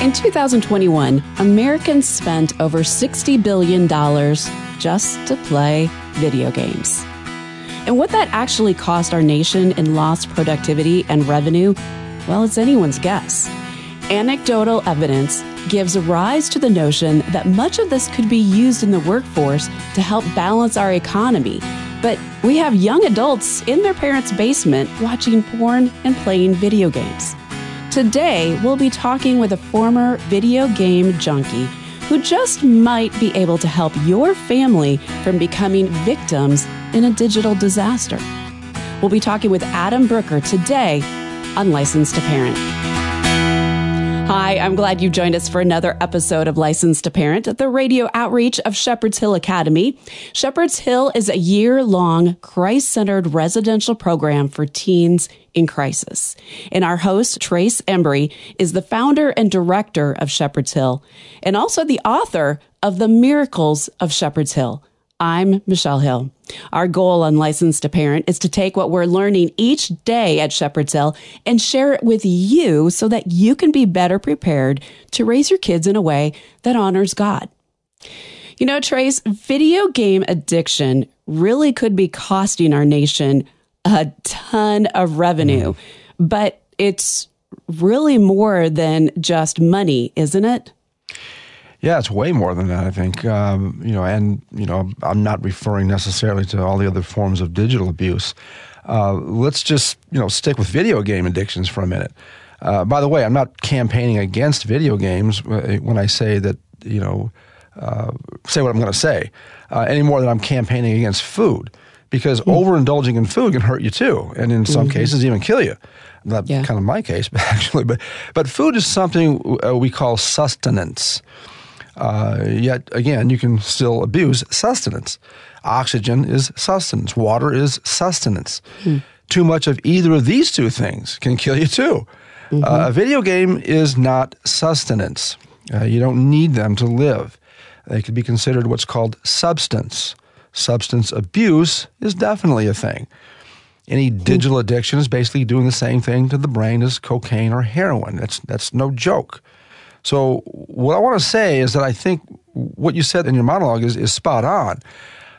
In 2021, Americans spent over $60 billion just to play video games. And what that actually cost our nation in lost productivity and revenue, well, it's anyone's guess. Anecdotal evidence gives rise to the notion that much of this could be used in the workforce to help balance our economy. But we have young adults in their parents' basement watching porn and playing video games. Today, we'll be talking with a former video game junkie who just might be able to help your family from becoming victims in a digital disaster. We'll be talking with Adam Brooker today on Licensed to Parent. Hi, I'm glad you joined us for another episode of Licensed to Parent the radio outreach of Shepherd's Hill Academy. Shepherd's Hill is a year long Christ centered residential program for teens in crisis. And our host, Trace Embry, is the founder and director of Shepherd's Hill and also the author of The Miracles of Shepherd's Hill. I'm Michelle Hill. Our goal on Licensed to Parent is to take what we're learning each day at Shepherd's Hill and share it with you so that you can be better prepared to raise your kids in a way that honors God. You know, Trace, video game addiction really could be costing our nation a ton of revenue, mm. but it's really more than just money, isn't it? Yeah, it's way more than that. I think um, you know, and you know, I'm not referring necessarily to all the other forms of digital abuse. Uh, let's just you know stick with video game addictions for a minute. Uh, by the way, I'm not campaigning against video games when I say that you know uh, say what I'm going to say uh, any more than I'm campaigning against food because mm. overindulging in food can hurt you too, and in some mm-hmm. cases even kill you. That's yeah. kind of my case, actually, but but food is something uh, we call sustenance. Uh, yet again, you can still abuse sustenance. Oxygen is sustenance. Water is sustenance. Hmm. Too much of either of these two things can kill you too. Mm-hmm. Uh, a video game is not sustenance. Uh, you don't need them to live. They could be considered what's called substance. Substance abuse is definitely a thing. Any hmm. digital addiction is basically doing the same thing to the brain as cocaine or heroin. That's, that's no joke. So, what I want to say is that I think what you said in your monologue is, is spot on.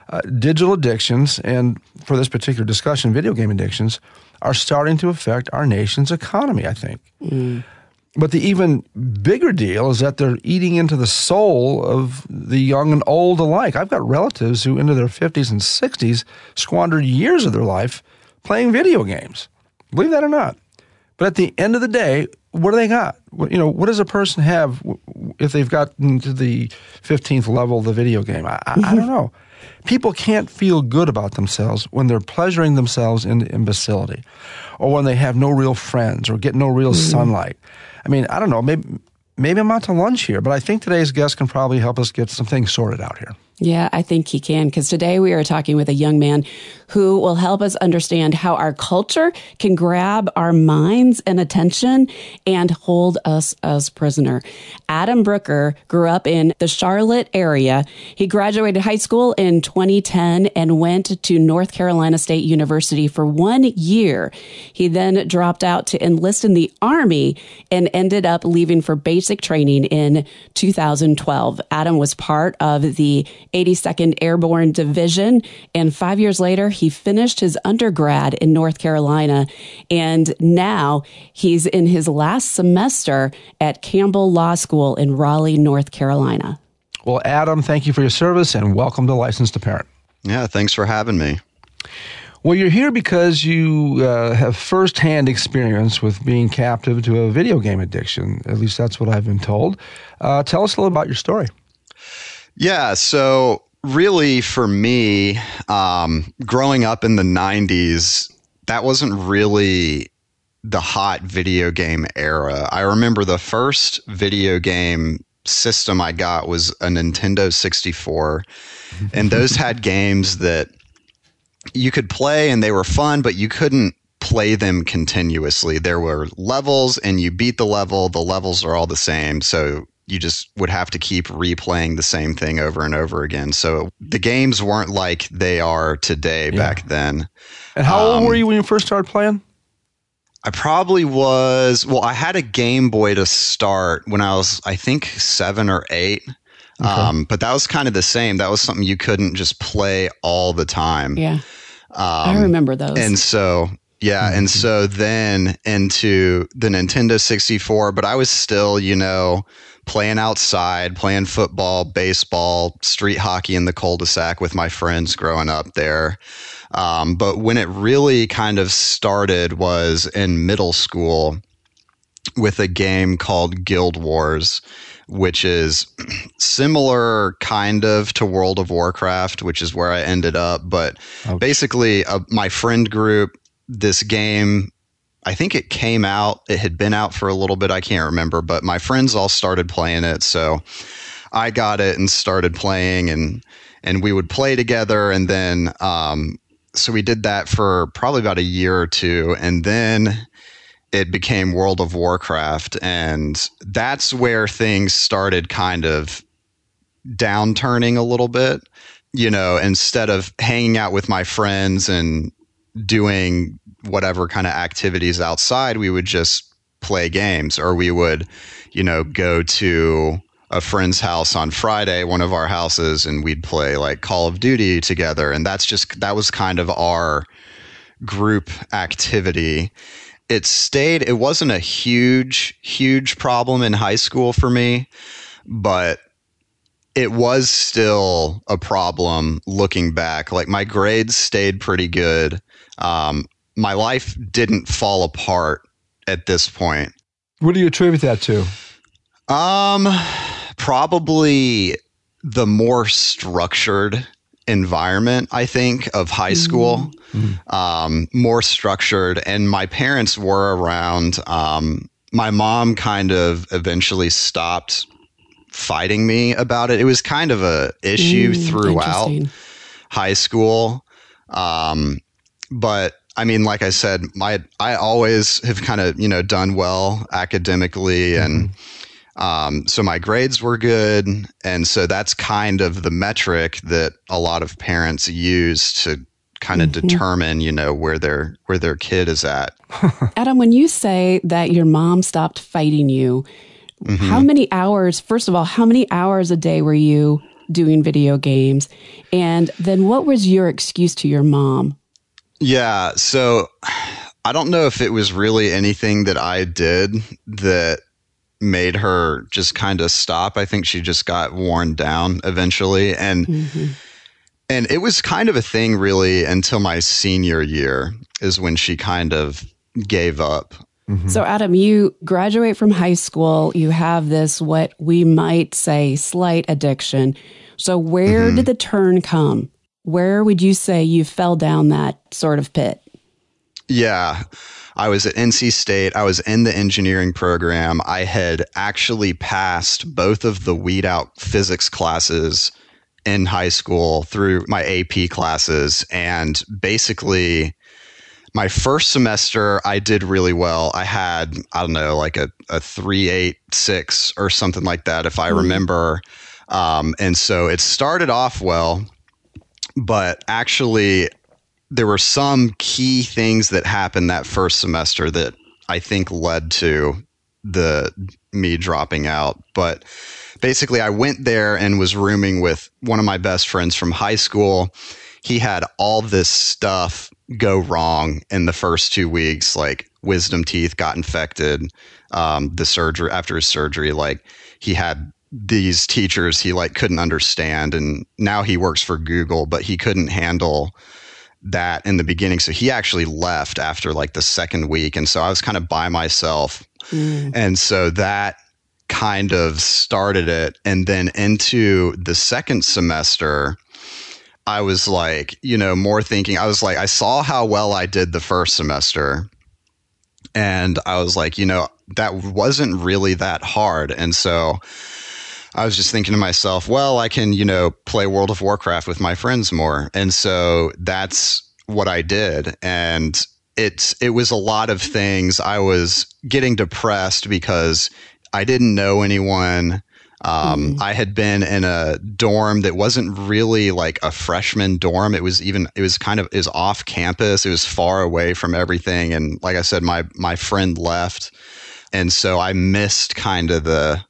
Uh, digital addictions, and for this particular discussion, video game addictions, are starting to affect our nation's economy, I think. Mm. But the even bigger deal is that they're eating into the soul of the young and old alike. I've got relatives who, into their 50s and 60s, squandered years of their life playing video games. Believe that or not. But at the end of the day, what do they got? You know, what does a person have if they've gotten to the 15th level of the video game? I, I, I don't know. People can't feel good about themselves when they're pleasuring themselves in imbecility or when they have no real friends or get no real mm. sunlight. I mean, I don't know. Maybe, maybe I'm out to lunch here, but I think today's guest can probably help us get some things sorted out here. Yeah, I think he can because today we are talking with a young man who will help us understand how our culture can grab our minds and attention and hold us as prisoner. Adam Brooker grew up in the Charlotte area. He graduated high school in 2010 and went to North Carolina State University for one year. He then dropped out to enlist in the Army and ended up leaving for basic training in 2012. Adam was part of the 82nd Airborne Division. And five years later, he finished his undergrad in North Carolina. And now he's in his last semester at Campbell Law School in Raleigh, North Carolina. Well, Adam, thank you for your service and welcome to Licensed to Parent. Yeah, thanks for having me. Well, you're here because you uh, have firsthand experience with being captive to a video game addiction. At least that's what I've been told. Uh, tell us a little about your story. Yeah. So, really, for me, um, growing up in the 90s, that wasn't really the hot video game era. I remember the first video game system I got was a Nintendo 64, and those had games that you could play and they were fun, but you couldn't play them continuously. There were levels and you beat the level, the levels are all the same. So you just would have to keep replaying the same thing over and over again. So the games weren't like they are today yeah. back then. And how um, old were you when you first started playing? I probably was, well, I had a Game Boy to start when I was, I think, seven or eight. Okay. Um, but that was kind of the same. That was something you couldn't just play all the time. Yeah. Um, I remember those. And so, yeah. Mm-hmm. And so then into the Nintendo 64, but I was still, you know, playing outside, playing football, baseball, street hockey in the cul-de-sac with my friends growing up there. Um, but when it really kind of started was in middle school with a game called Guild Wars, which is similar kind of to World of Warcraft, which is where I ended up. But okay. basically, uh, my friend group, this game I think it came out, it had been out for a little bit. I can't remember, but my friends all started playing it. So I got it and started playing and, and we would play together. And then, um, so we did that for probably about a year or two. And then it became World of Warcraft. And that's where things started kind of downturning a little bit. You know, instead of hanging out with my friends and doing whatever kind of activities outside, we would just play games or we would, you know, go to a friend's house on Friday, one of our houses, and we'd play like Call of Duty together. And that's just, that was kind of our group activity. It stayed, it wasn't a huge, huge problem in high school for me, but it was still a problem looking back. Like my grades stayed pretty good. Um, my life didn't fall apart at this point. What do you attribute that to? Um, probably the more structured environment, I think, of high school. Mm-hmm. Um, more structured, and my parents were around. Um, my mom kind of eventually stopped fighting me about it. It was kind of a issue mm, throughout high school. Um, but I mean, like I said, my I always have kind of you know done well academically, mm-hmm. and um, so my grades were good, and so that's kind of the metric that a lot of parents use to kind of mm-hmm. determine you know where their where their kid is at. Adam, when you say that your mom stopped fighting you, mm-hmm. how many hours? First of all, how many hours a day were you doing video games, and then what was your excuse to your mom? Yeah. So I don't know if it was really anything that I did that made her just kind of stop. I think she just got worn down eventually. And, mm-hmm. and it was kind of a thing really until my senior year is when she kind of gave up. Mm-hmm. So, Adam, you graduate from high school, you have this, what we might say, slight addiction. So, where mm-hmm. did the turn come? Where would you say you fell down that sort of pit? Yeah. I was at NC State. I was in the engineering program. I had actually passed both of the weed out physics classes in high school through my AP classes. And basically, my first semester, I did really well. I had, I don't know, like a, a 386 or something like that, if I mm. remember. Um, and so it started off well but actually there were some key things that happened that first semester that I think led to the me dropping out. But basically I went there and was rooming with one of my best friends from high school. He had all this stuff go wrong in the first two weeks, like wisdom teeth got infected. Um, the surgery after his surgery, like he had these teachers he like couldn't understand and now he works for Google but he couldn't handle that in the beginning so he actually left after like the second week and so I was kind of by myself mm. and so that kind of started it and then into the second semester I was like you know more thinking I was like I saw how well I did the first semester and I was like you know that wasn't really that hard and so I was just thinking to myself, well, I can, you know, play World of Warcraft with my friends more. And so that's what I did. And it's it was a lot of things. I was getting depressed because I didn't know anyone. Um, mm. I had been in a dorm that wasn't really like a freshman dorm. It was even it was kind of is off campus. It was far away from everything, and like I said, my my friend left, and so I missed kind of the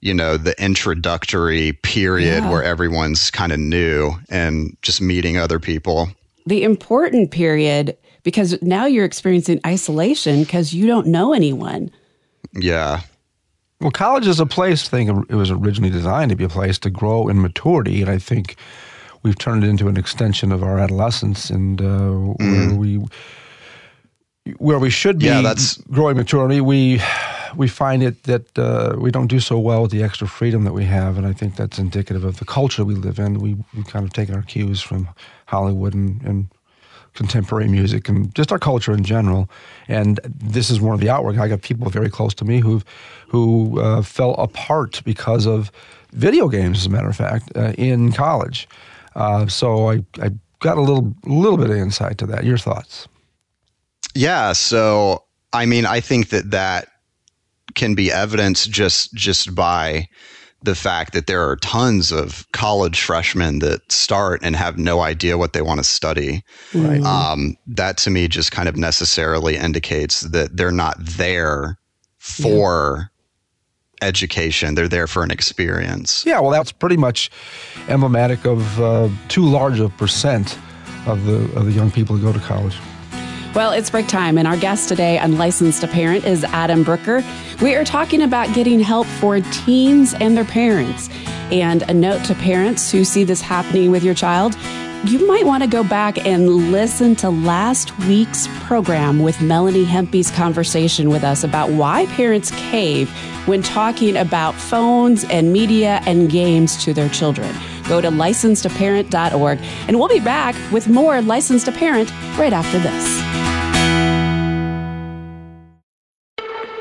you know the introductory period yeah. where everyone's kind of new and just meeting other people. The important period because now you're experiencing isolation because you don't know anyone. Yeah. Well, college is a place. I think it was originally designed to be a place to grow in maturity, and I think we've turned it into an extension of our adolescence, and uh, mm. where we where we should be yeah, that's... growing maturity, we we find it that uh, we don't do so well with the extra freedom that we have, and I think that's indicative of the culture we live in. We we kind of taken our cues from Hollywood and, and contemporary music and just our culture in general. And this is one of the outwork. I got people very close to me who who uh, fell apart because of video games, as a matter of fact, uh, in college. Uh, so I, I got a little little bit of insight to that. Your thoughts? Yeah. So I mean, I think that that can be evidenced just just by the fact that there are tons of college freshmen that start and have no idea what they want to study. Right. Um, that to me just kind of necessarily indicates that they're not there for yeah. education. They're there for an experience. Yeah, well, that's pretty much emblematic of uh, too large a percent of the of the young people who go to college. Well, it's break time, and our guest today, unlicensed parent, is Adam Brooker. We are talking about getting help for teens and their parents. And a note to parents who see this happening with your child you might want to go back and listen to last week's program with Melanie Hempe's conversation with us about why parents cave when talking about phones and media and games to their children. Go to licensedtoparent.org and we'll be back with more Licensed to Parent right after this.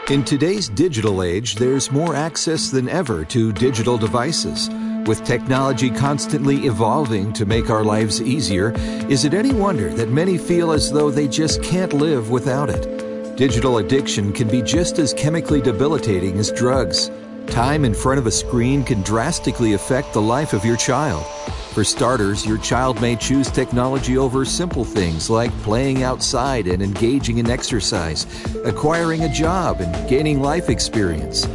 In today's digital age, there's more access than ever to digital devices. With technology constantly evolving to make our lives easier, is it any wonder that many feel as though they just can't live without it? Digital addiction can be just as chemically debilitating as drugs. Time in front of a screen can drastically affect the life of your child. For starters, your child may choose technology over simple things like playing outside and engaging in exercise, acquiring a job, and gaining life experience.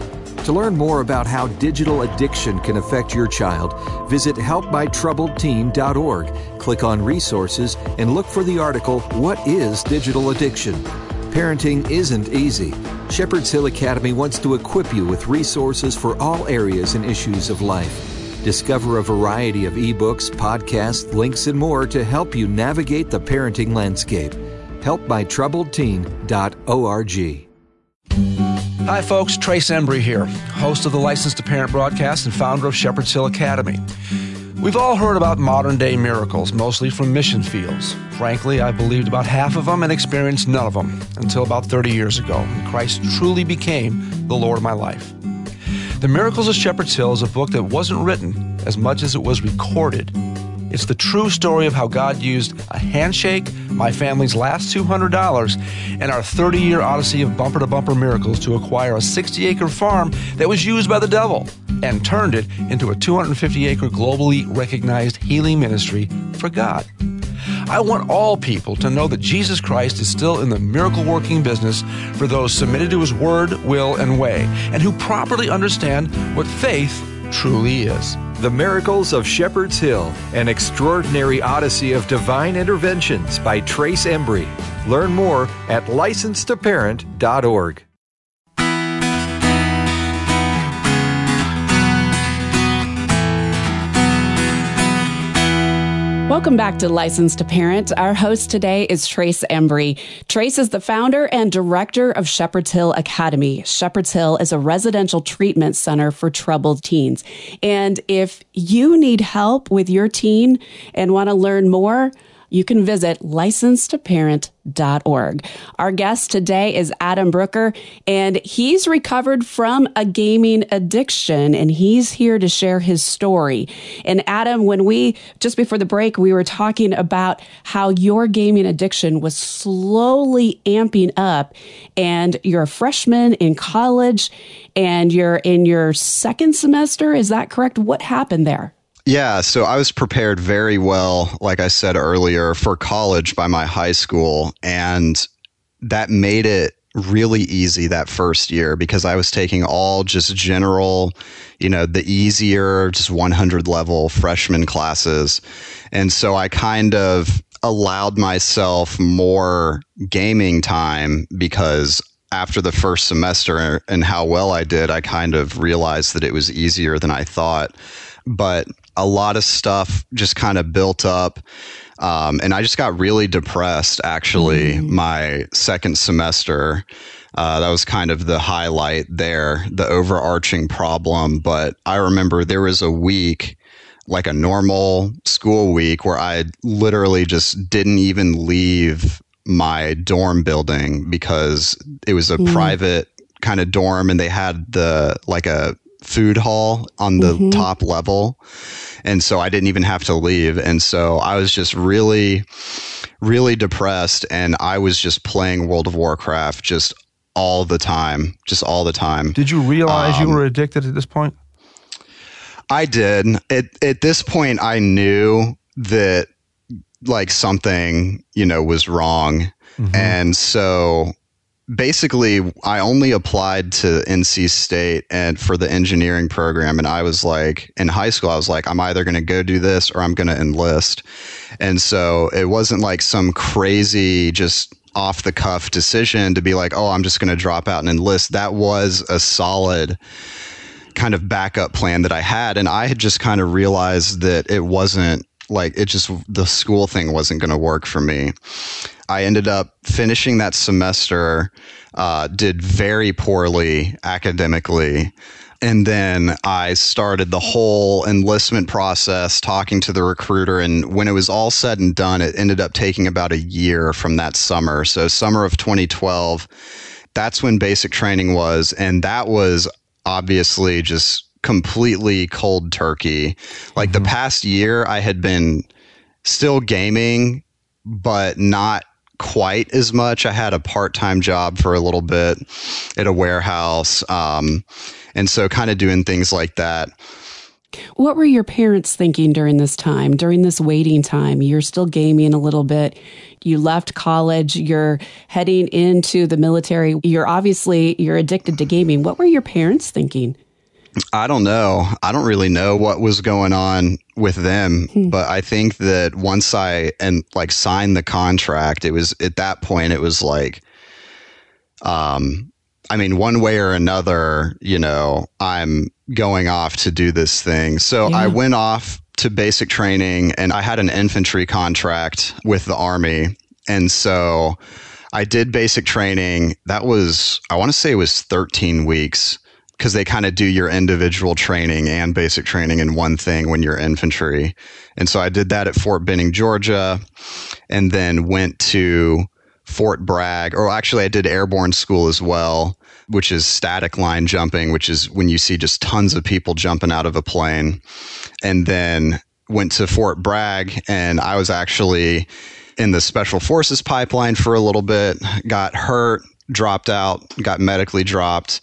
To learn more about how digital addiction can affect your child, visit helpmytroubledteen.org, click on resources, and look for the article, What is Digital Addiction? Parenting isn't easy. Shepherd's Hill Academy wants to equip you with resources for all areas and issues of life. Discover a variety of ebooks, podcasts, links, and more to help you navigate the parenting landscape. HelpMyTroubledTeen.org. Hi, folks. Trace Embry here, host of the Licensed to Parent broadcast and founder of Shepherd's Hill Academy. We've all heard about modern day miracles, mostly from mission fields. Frankly, I believed about half of them and experienced none of them until about 30 years ago, Christ truly became the Lord of my life. The Miracles of Shepherd's Hill is a book that wasn't written as much as it was recorded. It's the true story of how God used a handshake, my family's last $200, and our 30 year odyssey of bumper to bumper miracles to acquire a 60 acre farm that was used by the devil and turned it into a 250 acre globally recognized healing ministry for God. I want all people to know that Jesus Christ is still in the miracle working business for those submitted to his word, will, and way, and who properly understand what faith truly is. The Miracles of Shepherd's Hill, an extraordinary odyssey of divine interventions by Trace Embry. Learn more at licensedtoparent.org. Welcome back to License to Parent. Our host today is Trace Embry. Trace is the founder and director of Shepherd's Hill Academy. Shepherd's Hill is a residential treatment center for troubled teens. And if you need help with your teen and want to learn more, you can visit licensedparent.org. Our guest today is Adam Brooker, and he's recovered from a gaming addiction, and he's here to share his story. And Adam, when we, just before the break, we were talking about how your gaming addiction was slowly amping up, and you're a freshman in college, and you're in your second semester. Is that correct? What happened there? Yeah, so I was prepared very well, like I said earlier, for college by my high school. And that made it really easy that first year because I was taking all just general, you know, the easier, just 100 level freshman classes. And so I kind of allowed myself more gaming time because after the first semester and how well I did, I kind of realized that it was easier than I thought. But a lot of stuff just kind of built up. Um, and I just got really depressed actually mm. my second semester. Uh, that was kind of the highlight there, the overarching problem. But I remember there was a week, like a normal school week, where I literally just didn't even leave my dorm building because it was a mm. private kind of dorm and they had the like a food hall on the mm-hmm. top level. And so I didn't even have to leave. And so I was just really, really depressed. And I was just playing World of Warcraft just all the time, just all the time. Did you realize um, you were addicted at this point? I did. At, at this point, I knew that like something, you know, was wrong. Mm-hmm. And so basically I only applied to NC State and for the engineering program and I was like in high school I was like I'm either going to go do this or I'm going to enlist. And so it wasn't like some crazy just off the cuff decision to be like oh I'm just going to drop out and enlist. That was a solid kind of backup plan that I had and I had just kind of realized that it wasn't like it just the school thing wasn't going to work for me. I ended up finishing that semester, uh, did very poorly academically. And then I started the whole enlistment process, talking to the recruiter. And when it was all said and done, it ended up taking about a year from that summer. So, summer of 2012, that's when basic training was. And that was obviously just completely cold turkey. Like mm-hmm. the past year, I had been still gaming, but not quite as much. I had a part time job for a little bit at a warehouse. Um, and so, kind of doing things like that. What were your parents thinking during this time, during this waiting time? You're still gaming a little bit. You left college. You're heading into the military. You're obviously you're addicted to gaming. What were your parents thinking? I don't know. I don't really know what was going on with them, hmm. but I think that once I and like signed the contract, it was at that point it was like um I mean one way or another, you know, I'm going off to do this thing. So yeah. I went off to basic training and I had an infantry contract with the army. And so I did basic training. That was I want to say it was 13 weeks because they kind of do your individual training and basic training in one thing when you're infantry. And so I did that at Fort Benning, Georgia, and then went to Fort Bragg, or actually, I did airborne school as well, which is static line jumping, which is when you see just tons of people jumping out of a plane. And then went to Fort Bragg, and I was actually in the special forces pipeline for a little bit, got hurt, dropped out, got medically dropped,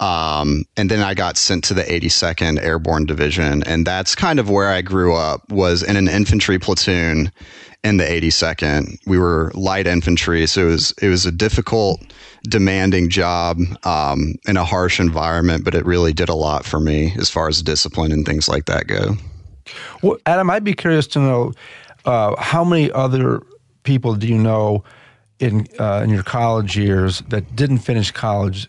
um, and then I got sent to the 82nd Airborne Division, and that's kind of where I grew up. Was in an infantry platoon in the 82nd. We were light infantry, so it was it was a difficult, demanding job um, in a harsh environment, but it really did a lot for me as far as discipline and things like that go. Well, Adam, I'd be curious to know uh, how many other people do you know in uh, in your college years that didn't finish college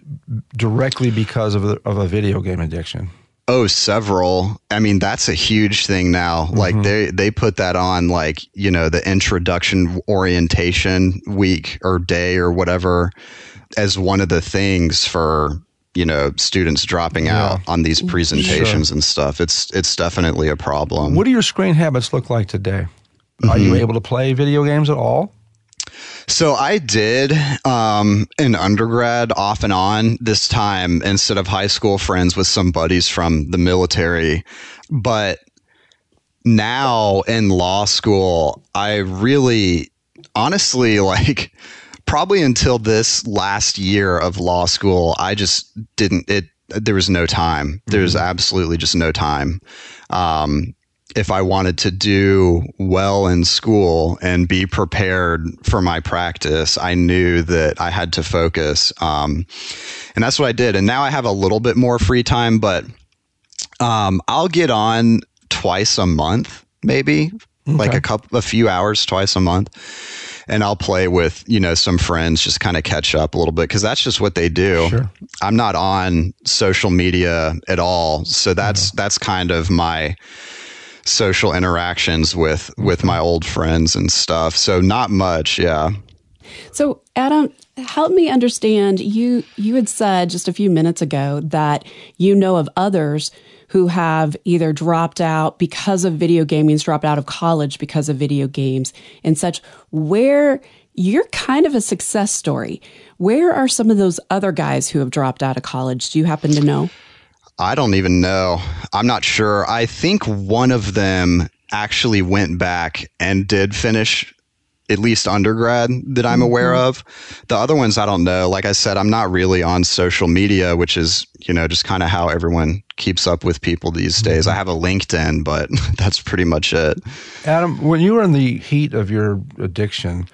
directly because of a, of a video game addiction? Oh, several. I mean, that's a huge thing now. Mm-hmm. Like they they put that on like, you know, the introduction orientation week or day or whatever as one of the things for, you know, students dropping yeah. out on these presentations sure. and stuff. It's it's definitely a problem. What do your screen habits look like today? Are you able to play video games at all? So I did um, in undergrad off and on this time instead of high school friends with some buddies from the military. But now in law school, I really honestly like probably until this last year of law school, I just didn't it there was no time. There's absolutely just no time. Um, if I wanted to do well in school and be prepared for my practice, I knew that I had to focus. Um, and that's what I did. And now I have a little bit more free time, but um, I'll get on twice a month, maybe okay. like a couple, a few hours twice a month and I'll play with, you know, some friends, just kind of catch up a little bit because that's just what they do. Sure. I'm not on social media at all. So that's, mm-hmm. that's kind of my, social interactions with with my old friends and stuff so not much yeah so adam help me understand you you had said just a few minutes ago that you know of others who have either dropped out because of video gaming, dropped out of college because of video games and such, where you're kind of a success story. Where are some of those other guys who have dropped out of college? Do you happen to know? I don't even know. I'm not sure. I think one of them actually went back and did finish at least undergrad that I'm aware mm-hmm. of. The other ones I don't know. Like I said, I'm not really on social media, which is, you know, just kind of how everyone keeps up with people these mm-hmm. days. I have a LinkedIn, but that's pretty much it. Adam, when you were in the heat of your addiction,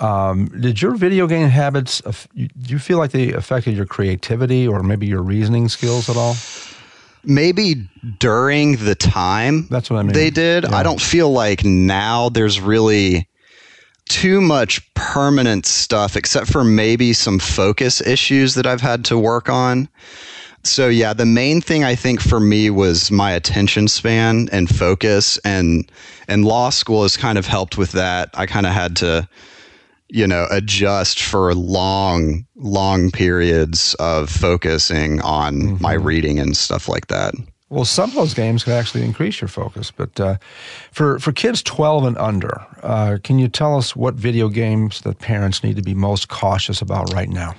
um, did your video game habits, do you feel like they affected your creativity or maybe your reasoning skills at all? maybe during the time that's what I mean. They did. Yeah. I don't feel like now there's really too much permanent stuff, except for maybe some focus issues that I've had to work on. So yeah, the main thing I think for me was my attention span and focus and and law school has kind of helped with that. I kind of had to you know adjust for long long periods of focusing on mm-hmm. my reading and stuff like that. Well, some of those games can actually increase your focus. But uh, for for kids 12 and under, uh, can you tell us what video games that parents need to be most cautious about right now?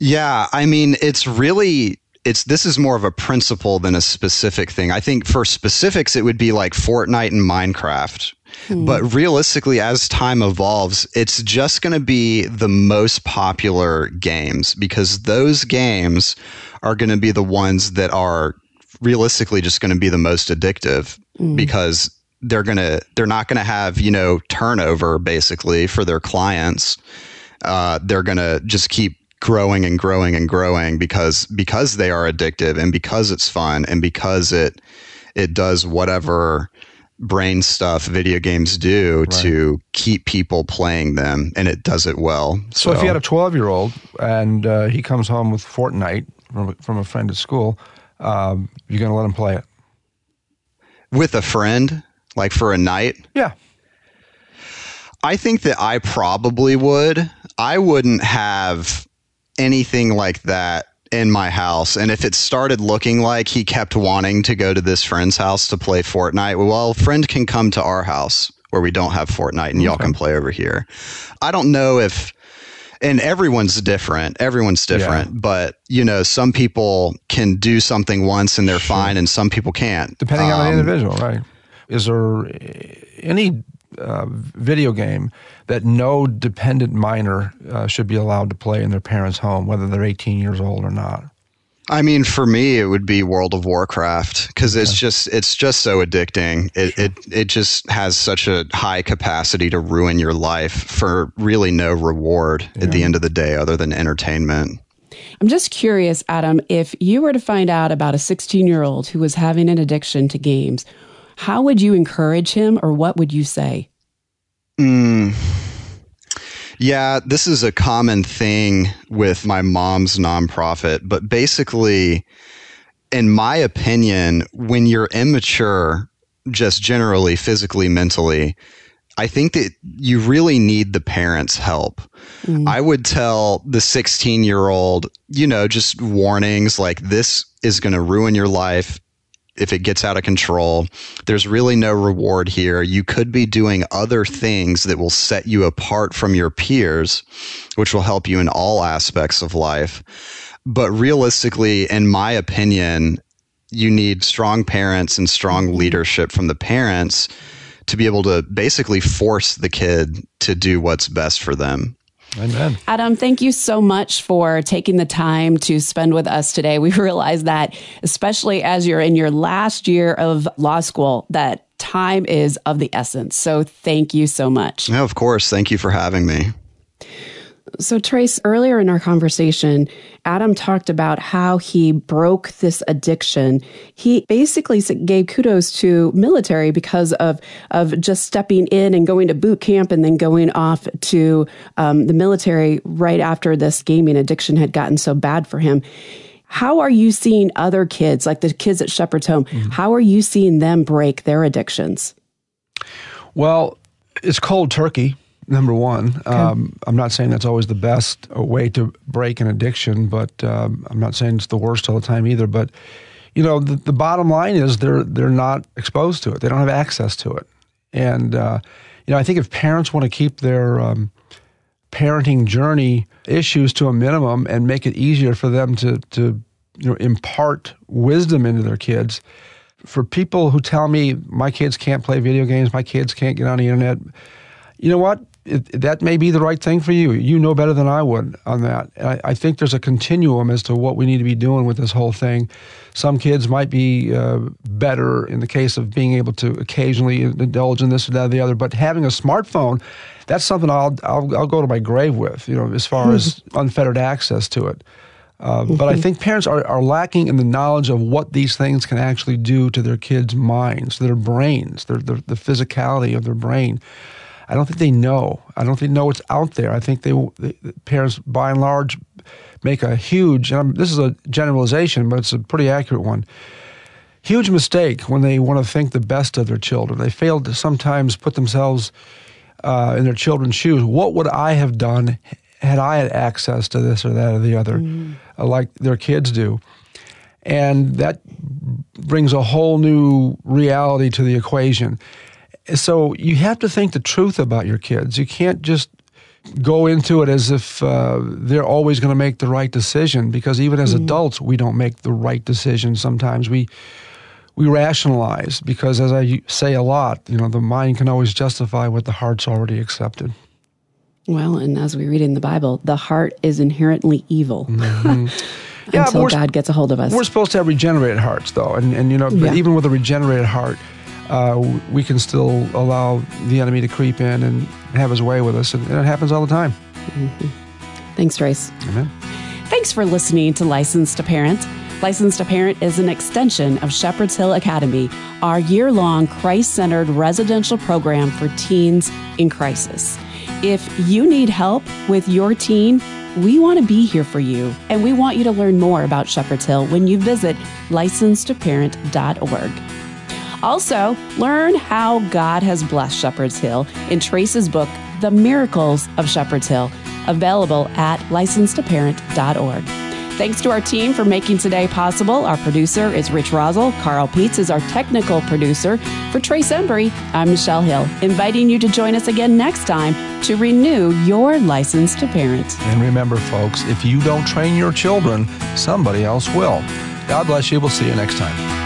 Yeah, I mean, it's really it's this is more of a principle than a specific thing. I think for specifics, it would be like Fortnite and Minecraft. Hmm. But realistically, as time evolves, it's just going to be the most popular games because those games are going to be the ones that are realistically just going to be the most addictive mm. because they're going to they're not going to have you know turnover basically for their clients uh, they're going to just keep growing and growing and growing because because they are addictive and because it's fun and because it it does whatever brain stuff video games do right. to keep people playing them and it does it well so, so if you had a 12 year old and uh, he comes home with fortnite from, from a friend at school um, you're going to let him play it with a friend, like for a night. Yeah. I think that I probably would. I wouldn't have anything like that in my house. And if it started looking like he kept wanting to go to this friend's house to play Fortnite, well, friend can come to our house where we don't have Fortnite and okay. y'all can play over here. I don't know if and everyone's different. Everyone's different, yeah. but you know, some people can do something once and they're sure. fine, and some people can't. Depending um, on the um, individual, right? Is there any uh, video game that no dependent minor uh, should be allowed to play in their parents' home, whether they're 18 years old or not? I mean, for me, it would be World of Warcraft because it's just it's just so addicting. It, it it just has such a high capacity to ruin your life for really no reward yeah. at the end of the day, other than entertainment. I'm just curious, Adam, if you were to find out about a 16 year old who was having an addiction to games, how would you encourage him, or what would you say? Mm yeah, this is a common thing with my mom's nonprofit, but basically, in my opinion, when you're immature, just generally, physically, mentally, I think that you really need the parents' help. Mm. I would tell the 16 year old, you know, just warnings like this is going to ruin your life. If it gets out of control. There's really no reward here. You could be doing other things that will set you apart from your peers, which will help you in all aspects of life. But realistically, in my opinion, you need strong parents and strong leadership from the parents to be able to basically force the kid to do what's best for them. Amen. Adam, thank you so much for taking the time to spend with us today. We realize that, especially as you're in your last year of law school, that time is of the essence. So thank you so much. Yeah, of course. Thank you for having me. So, Trace, earlier in our conversation, Adam talked about how he broke this addiction. He basically gave kudos to military because of of just stepping in and going to boot camp and then going off to um, the military right after this gaming addiction had gotten so bad for him. How are you seeing other kids, like the kids at Shepherd's Home, mm-hmm. how are you seeing them break their addictions? Well, it's cold turkey number one. Okay. Um, I'm not saying that's always the best way to break an addiction, but um, I'm not saying it's the worst all the time either. But you know, the, the, bottom line is they're they're not exposed to it. They don't have access to it, and uh, you know, I think if parents want to keep their um, parenting journey issues to a minimum and make it easier for them to to you know impart wisdom into their kids. For people who tell me my kids can't play video games, my kids can't get on the internet, you know what? It, that may be the right thing for you. You know better than I would on that. I, I, think there's a continuum as to what we need to be doing with this whole thing. Some kids might be uh, better in the case of being able to occasionally indulge in this or that or the other, but having a smartphone, that's something I'll, I'll, I'll go to my grave with, you know, as far as unfettered access to it. Uh, but I think parents are, are lacking in the knowledge of what these things can actually do to their kids' minds, their brains, their, their the physicality of their brain. I don't think they know. I don't think they know what's out there. I think they, the parents, by and large, make a huge. And I'm, this is a generalization, but it's a pretty accurate one. Huge mistake when they want to think the best of their children. They fail to sometimes put themselves uh, in their children's shoes. What would I have done had I had access to this or that or the other, mm. uh, like their kids do? And that brings a whole new reality to the equation so you have to think the truth about your kids. You can't just go into it as if uh, they're always going to make the right decision because even as mm. adults we don't make the right decision sometimes we we rationalize because as i say a lot you know the mind can always justify what the heart's already accepted well and as we read in the bible the heart is inherently evil mm-hmm. yeah, until god gets a hold of us we're supposed to have regenerated hearts though and, and you know yeah. even with a regenerated heart uh, we can still allow the enemy to creep in and have his way with us. And, it happens all the time. Mm-hmm. Thanks, Trace. Amen. Thanks for listening to Licensed to Parent. Licensed to Parent is an extension of Shepherd's Hill Academy, our year long Christ centered residential program for teens in crisis. If you need help with your teen, we want to be here for you, and we want you to learn more about Shepherd's Hill when you visit licensedtoparent.org. Also, learn how God has blessed Shepherd's Hill in Trace's book, The Miracles of Shepherd's Hill, available at licensedtoparent.org. Thanks to our team for making today possible. Our producer is Rich Rosell. Carl Peets is our technical producer. For Trace Embry, I'm Michelle Hill, inviting you to join us again next time to renew your license to parent. And remember, folks, if you don't train your children, somebody else will. God bless you. We'll see you next time.